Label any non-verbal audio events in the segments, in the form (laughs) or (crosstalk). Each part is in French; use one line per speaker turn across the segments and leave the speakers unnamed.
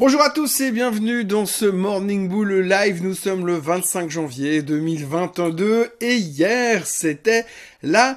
Bonjour à tous et bienvenue dans ce Morning Bull Live. Nous sommes le 25 janvier 2022 et hier c'était la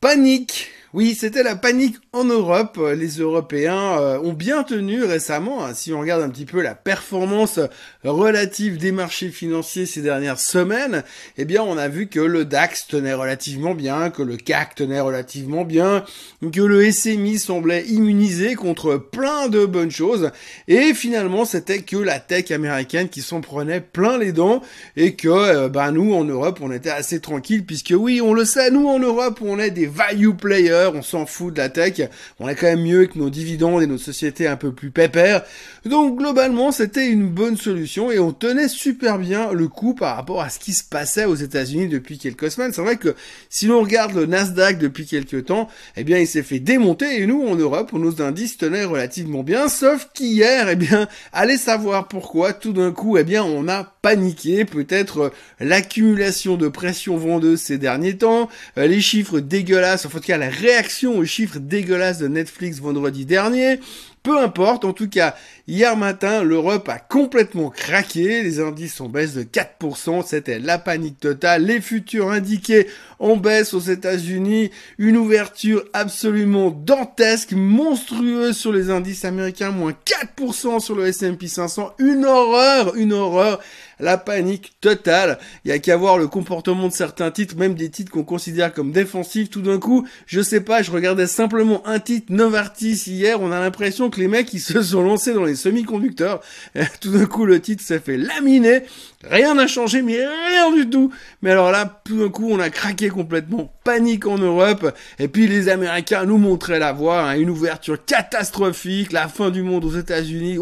panique. Oui, c'était la panique en Europe. Les Européens euh, ont bien tenu récemment. Hein, si on regarde un petit peu la performance relative des marchés financiers ces dernières semaines, eh bien, on a vu que le DAX tenait relativement bien, que le CAC tenait relativement bien, que le SMI semblait immunisé contre plein de bonnes choses. Et finalement, c'était que la tech américaine qui s'en prenait plein les dents et que, euh, bah, nous, en Europe, on était assez tranquille puisque oui, on le sait, nous, en Europe, on est des value players on s'en fout de la tech, on est quand même mieux que nos dividendes et nos sociétés un peu plus pépères. Donc globalement, c'était une bonne solution et on tenait super bien le coup par rapport à ce qui se passait aux États-Unis depuis quelques semaines. C'est vrai que si l'on regarde le Nasdaq depuis quelques temps, eh bien il s'est fait démonter et nous en Europe, nos indices tenaient relativement bien, sauf qu'hier, eh bien, allez savoir pourquoi, tout d'un coup, eh bien, on a paniqué, peut-être l'accumulation de pression vendeuse ces derniers temps, euh, les chiffres dégueulasses, en tout cas la réalité réaction aux chiffres dégueulasses de Netflix vendredi dernier. Peu importe, en tout cas, hier matin, l'Europe a complètement craqué, les indices sont baisse de 4%, c'était la panique totale, les futurs indiqués en baisse aux États-Unis, une ouverture absolument dantesque, monstrueuse sur les indices américains, moins 4% sur le S&P 500, une horreur, une horreur la panique totale. Il y a qu'à voir le comportement de certains titres, même des titres qu'on considère comme défensifs. Tout d'un coup, je sais pas, je regardais simplement un titre Novartis hier, on a l'impression que les mecs ils se sont lancés dans les semi-conducteurs. (laughs) Tout d'un coup, le titre s'est fait laminer. Rien n'a changé, mais rien du tout. Mais alors là, tout d'un coup, on a craqué complètement. Panique en Europe. Et puis les Américains nous montraient la voie. Hein. une ouverture catastrophique. La fin du monde aux États-Unis.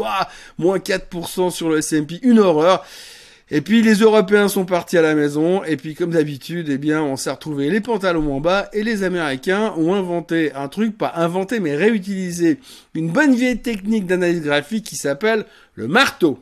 moins 4% sur le S&P. Une horreur. Et puis les Européens sont partis à la maison, et puis comme d'habitude, eh bien, on s'est retrouvé les pantalons en bas, et les Américains ont inventé un truc, pas inventé, mais réutilisé une bonne vieille technique d'analyse graphique qui s'appelle le marteau.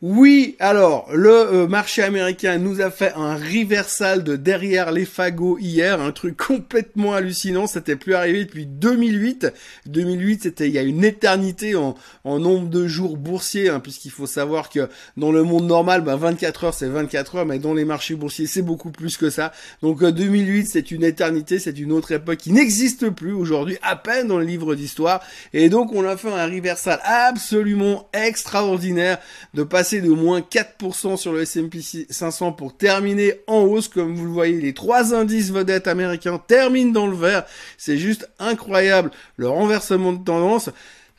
Oui, alors le euh, marché américain nous a fait un reversal de derrière les fagots hier, un truc (laughs) complètement hallucinant, c'était plus arrivé depuis 2008. 2008, c'était il y a une éternité en, nombre de jours boursiers, hein, puisqu'il faut savoir que dans le monde normal, 24 bah, heures c'est 24 heures, mais dans les marchés boursiers c'est beaucoup plus que ça. Donc 2008 euh, c'est une éternité, c'est une autre époque qui n'existe plus aujourd'hui, à peine dans le livre d'histoire. Et donc on a fait un reversal absolument extraordinaire de passer de moins 4% sur le S&P 500 pour terminer en hausse. Comme vous le voyez, les trois indices vedettes américains terminent dans le vert. C'est juste incroyable le renversement de tendance.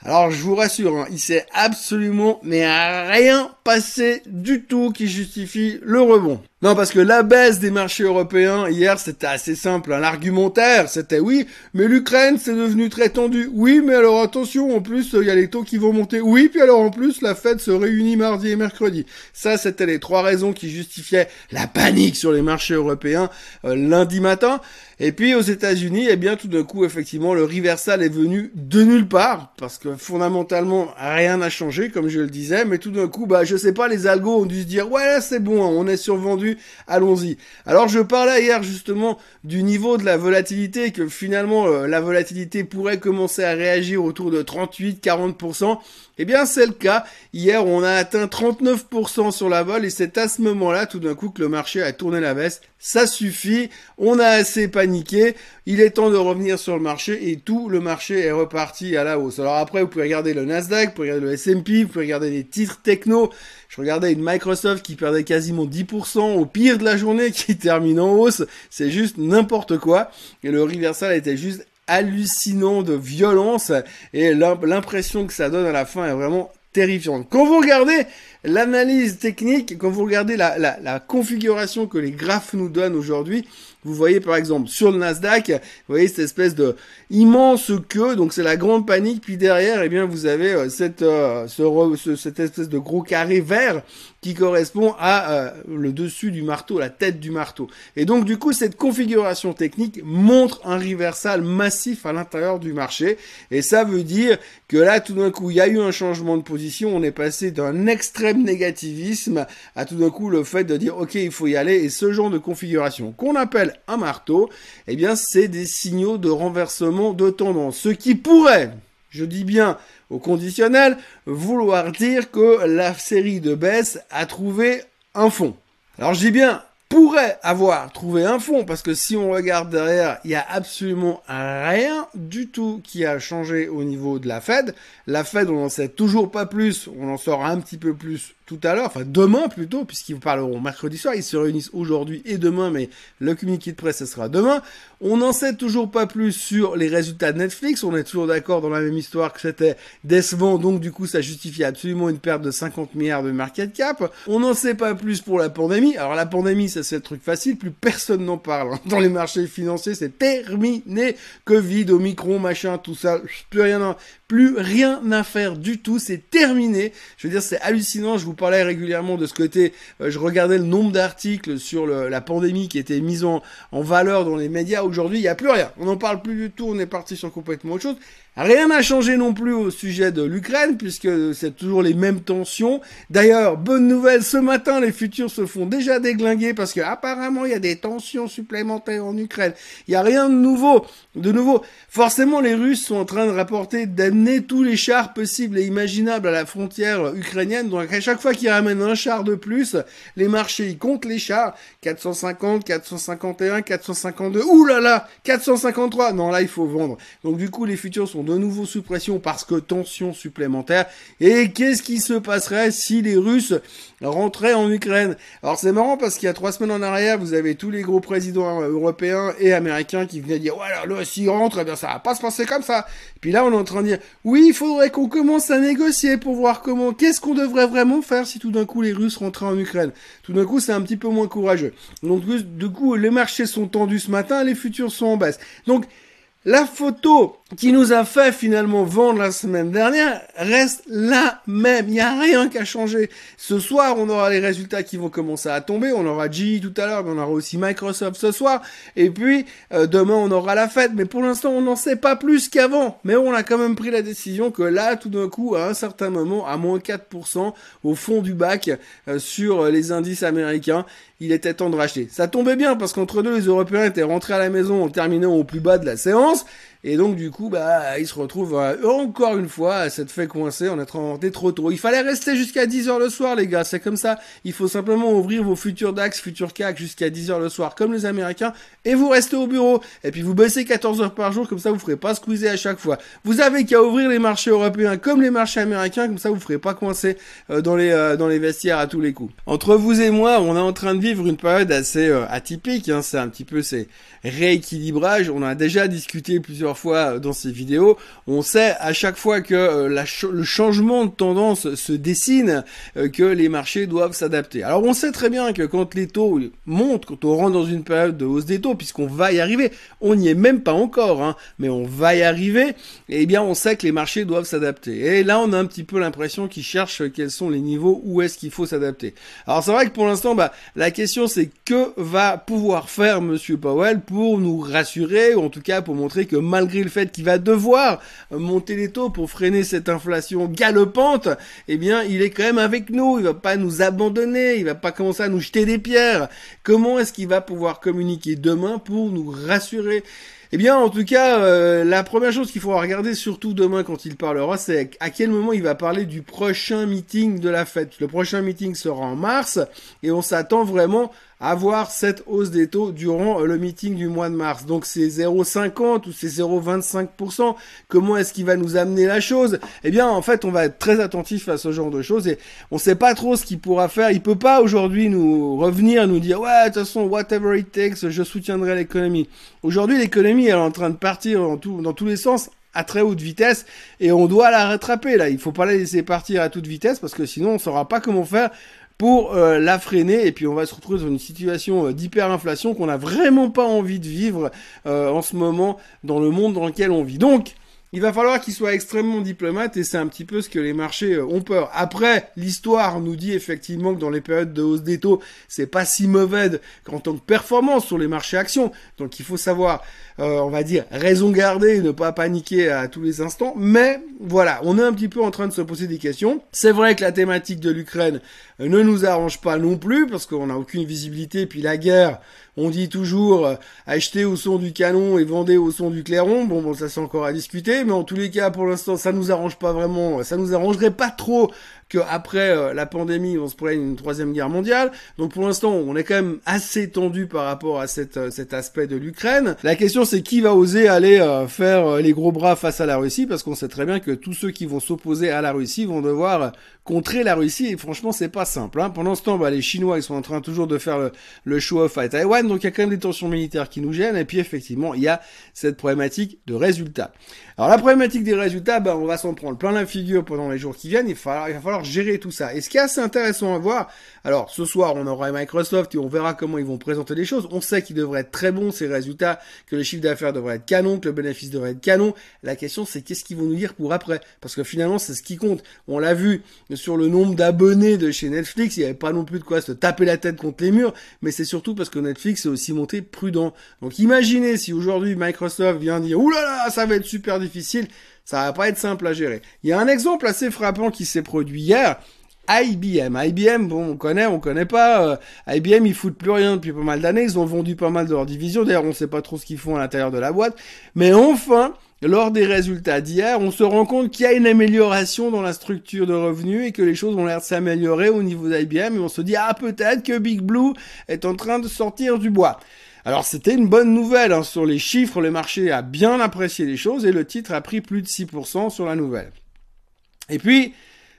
Alors je vous rassure, hein, il s'est absolument mais rien passé du tout qui justifie le rebond. Non, parce que la baisse des marchés européens hier, c'était assez simple. Hein. L'argumentaire, c'était oui, mais l'Ukraine, c'est devenu très tendu. Oui, mais alors attention, en plus, il y a les taux qui vont monter. Oui, puis alors en plus, la Fed se réunit mardi et mercredi. Ça, c'était les trois raisons qui justifiaient la panique sur les marchés européens euh, lundi matin. Et puis aux États-Unis, eh bien, tout d'un coup, effectivement, le reversal est venu de nulle part, parce que fondamentalement, rien n'a changé, comme je le disais. Mais tout d'un coup, bah, je sais pas, les algos ont dû se dire, ouais, c'est bon, hein, on est survendu allons-y. Alors je parlais hier justement du niveau de la volatilité, que finalement euh, la volatilité pourrait commencer à réagir autour de 38-40%. Eh bien c'est le cas. Hier on a atteint 39% sur la vol et c'est à ce moment-là tout d'un coup que le marché a tourné la baisse. Ça suffit, on a assez paniqué, il est temps de revenir sur le marché et tout le marché est reparti à la hausse. Alors après vous pouvez regarder le Nasdaq, vous pouvez regarder le S&P, vous pouvez regarder les titres techno. Je regardais une Microsoft qui perdait quasiment 10% au pire de la journée (laughs) qui termine en hausse. C'est juste n'importe quoi. Et le reversal était juste hallucinant de violence et l'impression que ça donne à la fin est vraiment terrifiante. Quand vous regardez l'analyse technique, quand vous regardez la, la, configuration que les graphes nous donnent aujourd'hui, vous voyez par exemple sur le Nasdaq, vous voyez cette espèce de immense queue, donc c'est la grande panique, puis derrière, eh bien vous avez euh, cette, euh, ce, cette espèce de gros carré vert qui correspond à euh, le dessus du marteau, la tête du marteau. Et donc du coup, cette configuration technique montre un reversal massif à l'intérieur du marché, et ça veut dire que là, tout d'un coup, il y a eu un changement de position, on est passé d'un extrême négativisme à tout d'un coup le fait de dire ok il faut y aller et ce genre de configuration qu'on appelle un marteau, eh bien c'est des signaux de renversement de tendance. Ce qui pourrait, je dis bien au conditionnel, vouloir dire que la série de baisse a trouvé un fond. Alors je dis bien pourrait avoir trouvé un fond parce que si on regarde derrière, il y a absolument rien du tout qui a changé au niveau de la Fed. La Fed, on n'en sait toujours pas plus, on en saura un petit peu plus tout à l'heure, enfin demain plutôt, puisqu'ils vous parleront mercredi soir, ils se réunissent aujourd'hui et demain, mais le communiqué de presse, ce sera demain. On n'en sait toujours pas plus sur les résultats de Netflix, on est toujours d'accord dans la même histoire que c'était décevant, donc du coup ça justifie absolument une perte de 50 milliards de market cap. On n'en sait pas plus pour la pandémie, alors la pandémie, ça c'est le truc facile, plus personne n'en parle. Hein. Dans les marchés financiers, c'est terminé. Covid, Omicron, machin, tout ça, plus rien, plus rien à faire du tout, c'est terminé. Je veux dire, c'est hallucinant, je vous parlais régulièrement de ce côté, euh, je regardais le nombre d'articles sur la pandémie qui était mis en, en valeur dans les médias. Aujourd'hui, il n'y a plus rien. On n'en parle plus du tout. On est parti sur complètement autre chose. Rien n'a changé non plus au sujet de l'Ukraine, puisque c'est toujours les mêmes tensions. D'ailleurs, bonne nouvelle, ce matin, les futurs se font déjà déglinguer parce que apparemment il y a des tensions supplémentaires en Ukraine. Il n'y a rien de nouveau. De nouveau, forcément, les Russes sont en train de rapporter d'amener tous les chars possibles et imaginables à la frontière ukrainienne. Donc à chaque fois qu'ils ramènent un char de plus, les marchés ils comptent les chars. 450, 451, 452. Ouh là là, 453. Non, là il faut vendre. Donc du coup, les futurs sont de nouveau sous pression parce que tension supplémentaire. Et qu'est-ce qui se passerait si les Russes rentraient en Ukraine? Alors c'est marrant parce qu'il y a trois semaines en arrière, vous avez tous les gros présidents européens et américains qui venaient dire voilà, là s'ils rentrent, eh bien ça va pas se passer comme ça. Puis là, on est en train de dire oui, il faudrait qu'on commence à négocier pour voir comment, qu'est-ce qu'on devrait vraiment faire si tout d'un coup les Russes rentraient en Ukraine. Tout d'un coup, c'est un petit peu moins courageux. Donc du coup, les marchés sont tendus ce matin, les futurs sont en baisse. Donc la photo qui nous a fait finalement vendre la semaine dernière reste la même. Il n'y a rien qui a changé. Ce soir, on aura les résultats qui vont commencer à tomber. On aura GE tout à l'heure, mais on aura aussi Microsoft ce soir. Et puis, euh, demain, on aura la fête. Mais pour l'instant, on n'en sait pas plus qu'avant. Mais on a quand même pris la décision que là, tout d'un coup, à un certain moment, à moins 4% au fond du bac euh, sur les indices américains, il était temps de racheter. Ça tombait bien parce qu'entre deux, les Européens étaient rentrés à la maison en terminant au plus bas de la séance. Et donc du coup, bah, il se retrouve euh, encore une fois à s'être fait coincer en être rentré trop tôt. Il fallait rester jusqu'à 10h le soir, les gars. C'est comme ça. Il faut simplement ouvrir vos futurs DAX, futurs CAC jusqu'à 10h le soir, comme les Américains, et vous restez au bureau. Et puis vous baissez 14 heures par jour, comme ça vous ferez pas squeezer à chaque fois. Vous avez qu'à ouvrir les marchés européens comme les marchés américains, comme ça vous ferez pas coincer euh, dans les euh, dans les vestiaires à tous les coups. Entre vous et moi, on est en train de vivre une période assez atypique. Hein. C'est un petit peu ces rééquilibrages. On a déjà discuté plusieurs fois dans ces vidéos. On sait à chaque fois que euh, le changement de tendance se dessine, euh, que les marchés doivent s'adapter. Alors on sait très bien que quand les taux montent, quand on rentre dans une période de hausse des taux, puisqu'on va y arriver, on n'y est même pas encore, hein, mais on va y arriver, eh bien on sait que les marchés doivent s'adapter. Et là on a un petit peu l'impression qu'ils cherchent quels sont les niveaux où est-ce qu'il faut s'adapter. Alors c'est vrai que pour l'instant, bah, la question c'est que va pouvoir faire Monsieur Powell pour nous rassurer, ou en tout cas pour montrer que malgré le fait qu'il va devoir monter les taux pour freiner cette inflation galopante, eh bien, il est quand même avec nous, il va pas nous abandonner, il va pas commencer à nous jeter des pierres. Comment est-ce qu'il va pouvoir communiquer demain pour nous rassurer? Eh bien, en tout cas, euh, la première chose qu'il faudra regarder, surtout demain quand il parlera, c'est à quel moment il va parler du prochain meeting de la fête. Le prochain meeting sera en mars et on s'attend vraiment avoir cette hausse des taux durant le meeting du mois de mars. Donc c'est 0,50 ou c'est 0,25%. Comment est-ce qu'il va nous amener la chose? Eh bien, en fait, on va être très attentif à ce genre de choses et on sait pas trop ce qu'il pourra faire. Il peut pas aujourd'hui nous revenir, nous dire ouais, de toute façon, whatever it takes, je soutiendrai l'économie. Aujourd'hui, l'économie elle est en train de partir dans, tous les sens à très haute vitesse et on doit la rattraper là. Il faut pas la laisser partir à toute vitesse parce que sinon on saura pas comment faire pour euh, la freiner et puis on va se retrouver dans une situation euh, d'hyperinflation qu'on n'a vraiment pas envie de vivre euh, en ce moment dans le monde dans lequel on vit. Donc il va falloir qu'il soit extrêmement diplomate et c'est un petit peu ce que les marchés ont peur. Après, l'histoire nous dit effectivement que dans les périodes de hausse des taux, c'est pas si mauvais qu'en tant que performance sur les marchés actions. Donc il faut savoir, euh, on va dire, raison garder, ne pas paniquer à tous les instants. Mais voilà, on est un petit peu en train de se poser des questions. C'est vrai que la thématique de l'Ukraine ne nous arrange pas non plus parce qu'on n'a aucune visibilité. Puis la guerre, on dit toujours euh, acheter au son du canon et vendez au son du clairon. Bon, bon, ça c'est encore à discuter, mais en tous les cas, pour l'instant, ça nous arrange pas vraiment. Ça nous arrangerait pas trop qu'après euh, la pandémie, on se prenne une troisième guerre mondiale. Donc pour l'instant, on est quand même assez tendu par rapport à cette, euh, cet aspect de l'Ukraine. La question, c'est qui va oser aller euh, faire les gros bras face à la Russie, parce qu'on sait très bien que tous ceux qui vont s'opposer à la Russie vont devoir contrer la Russie, et franchement, c'est pas simple. Hein. Pendant ce temps, bah, les Chinois, ils sont en train toujours de faire le, le show-off à Taïwan, donc il y a quand même des tensions militaires qui nous gênent, et puis effectivement, il y a cette problématique de résultats. Alors la problématique des résultats, bah, on va s'en prendre plein la figure pendant les jours qui viennent, il, il va falloir gérer tout ça. Et ce qui est assez intéressant à voir, alors ce soir on aura Microsoft et on verra comment ils vont présenter les choses. On sait qu'ils devraient être très bons ces résultats, que le chiffre d'affaires devrait être canon, que le bénéfice devrait être canon. La question c'est qu'est-ce qu'ils vont nous dire pour après? Parce que finalement c'est ce qui compte. On l'a vu sur le nombre d'abonnés de chez Netflix, il n'y avait pas non plus de quoi se taper la tête contre les murs, mais c'est surtout parce que Netflix est aussi monté prudent. Donc imaginez si aujourd'hui Microsoft vient dire oulala là là, ça va être super difficile. Ça va pas être simple à gérer. Il y a un exemple assez frappant qui s'est produit hier. IBM. IBM, bon, on connaît, on connaît pas. Euh, IBM, ils foutent plus rien depuis pas mal d'années. Ils ont vendu pas mal de leurs divisions. D'ailleurs, on sait pas trop ce qu'ils font à l'intérieur de la boîte. Mais enfin, lors des résultats d'hier, on se rend compte qu'il y a une amélioration dans la structure de revenus et que les choses ont l'air de s'améliorer au niveau d'IBM. Et on se dit, ah, peut-être que Big Blue est en train de sortir du bois. Alors c'était une bonne nouvelle hein. sur les chiffres, le marché a bien apprécié les choses et le titre a pris plus de 6% sur la nouvelle. Et puis,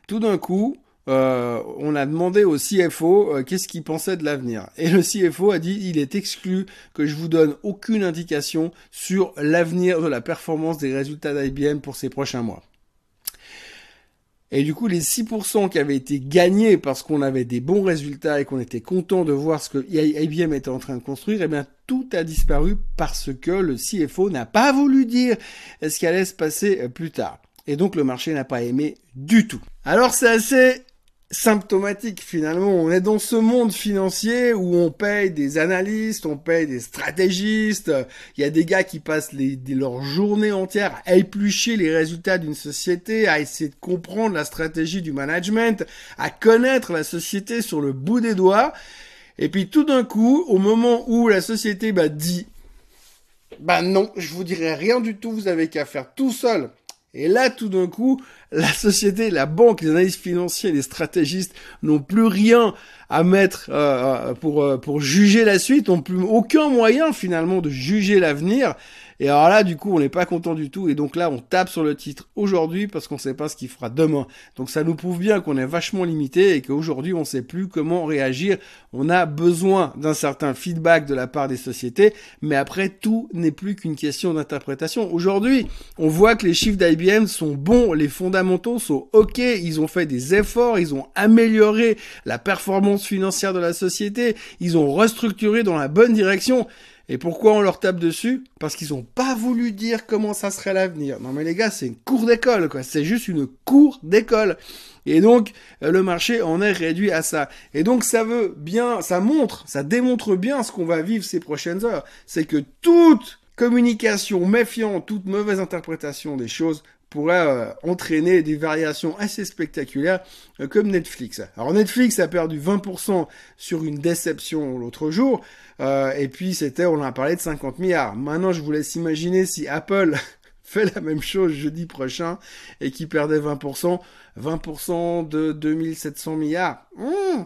tout d'un coup, euh, on a demandé au CFO euh, qu'est-ce qu'il pensait de l'avenir. Et le CFO a dit il est exclu que je vous donne aucune indication sur l'avenir de la performance des résultats d'IBM pour ces prochains mois. Et du coup, les 6% qui avaient été gagnés parce qu'on avait des bons résultats et qu'on était content de voir ce que IBM était en train de construire, eh bien, tout a disparu parce que le CFO n'a pas voulu dire ce qui allait se passer plus tard. Et donc, le marché n'a pas aimé du tout. Alors, c'est assez symptomatique finalement. On est dans ce monde financier où on paye des analystes, on paye des stratégistes. Il y a des gars qui passent les, leur journée entière à éplucher les résultats d'une société, à essayer de comprendre la stratégie du management, à connaître la société sur le bout des doigts. Et puis tout d'un coup, au moment où la société bah, dit bah non, je vous dirai rien du tout, vous avez qu'à faire tout seul et là, tout d'un coup, la société, la banque, les analystes financiers, les stratégistes n'ont plus rien à mettre euh, euh, pour euh, pour juger la suite, n'ont plus aucun moyen finalement de juger l'avenir. Et alors là, du coup, on n'est pas content du tout. Et donc là, on tape sur le titre aujourd'hui parce qu'on ne sait pas ce qu'il fera demain. Donc ça nous prouve bien qu'on est vachement limité et qu'aujourd'hui, on ne sait plus comment réagir. On a besoin d'un certain feedback de la part des sociétés. Mais après, tout n'est plus qu'une question d'interprétation. Aujourd'hui, on voit que les chiffres d'IBM sont bons. Les fondamentaux sont OK. Ils ont fait des efforts. Ils ont amélioré la performance financière de la société. Ils ont restructuré dans la bonne direction. Et pourquoi on leur tape dessus? Parce qu'ils n'ont pas voulu dire comment ça serait l'avenir. Non mais les gars, c'est une cour d'école, quoi. C'est juste une cour d'école. Et donc, euh, le marché en est réduit à ça. Et donc, ça veut bien, ça montre, ça démontre bien ce qu'on va vivre ces prochaines heures. C'est que toute communication méfiante, toute mauvaise interprétation des choses pourrait euh, entraîner des variations assez spectaculaires euh, comme Netflix. Alors Netflix a perdu 20% sur une déception l'autre jour, euh, et puis c'était, on en a parlé de 50 milliards. Maintenant, je vous laisse imaginer si Apple (laughs) fait la même chose jeudi prochain et qui perdait 20%, 20% de 2700 milliards. Hmm,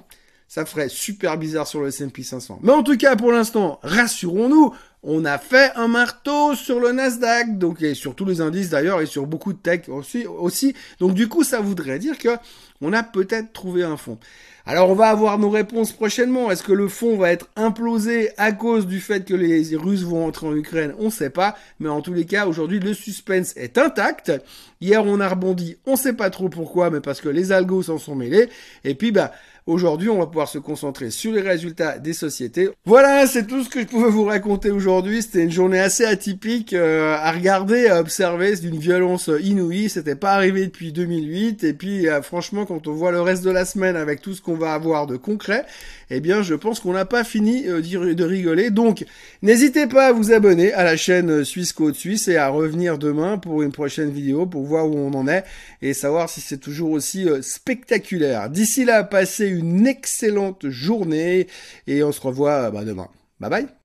ça ferait super bizarre sur le S&P 500. Mais en tout cas, pour l'instant, rassurons-nous, on a fait un marteau sur le Nasdaq, donc et sur tous les indices d'ailleurs et sur beaucoup de tech aussi. Donc du coup, ça voudrait dire que on a peut-être trouvé un fond. Alors on va avoir nos réponses prochainement. Est-ce que le fond va être implosé à cause du fait que les Russes vont entrer en Ukraine? On ne sait pas, mais en tous les cas, aujourd'hui le suspense est intact. Hier on a rebondi, on ne sait pas trop pourquoi, mais parce que les algos s'en sont mêlés. Et puis bah Aujourd'hui, on va pouvoir se concentrer sur les résultats des sociétés. Voilà, c'est tout ce que je pouvais vous raconter aujourd'hui. C'était une journée assez atypique euh, à regarder, à observer. C'est d'une violence inouïe. C'était pas arrivé depuis 2008. Et puis, euh, franchement, quand on voit le reste de la semaine avec tout ce qu'on va avoir de concret, eh bien, je pense qu'on n'a pas fini euh, de rigoler. Donc, n'hésitez pas à vous abonner à la chaîne Suisse Côte Suisse et à revenir demain pour une prochaine vidéo pour voir où on en est et savoir si c'est toujours aussi spectaculaire. D'ici là, passez une excellente journée et on se revoit bah, demain. Bye bye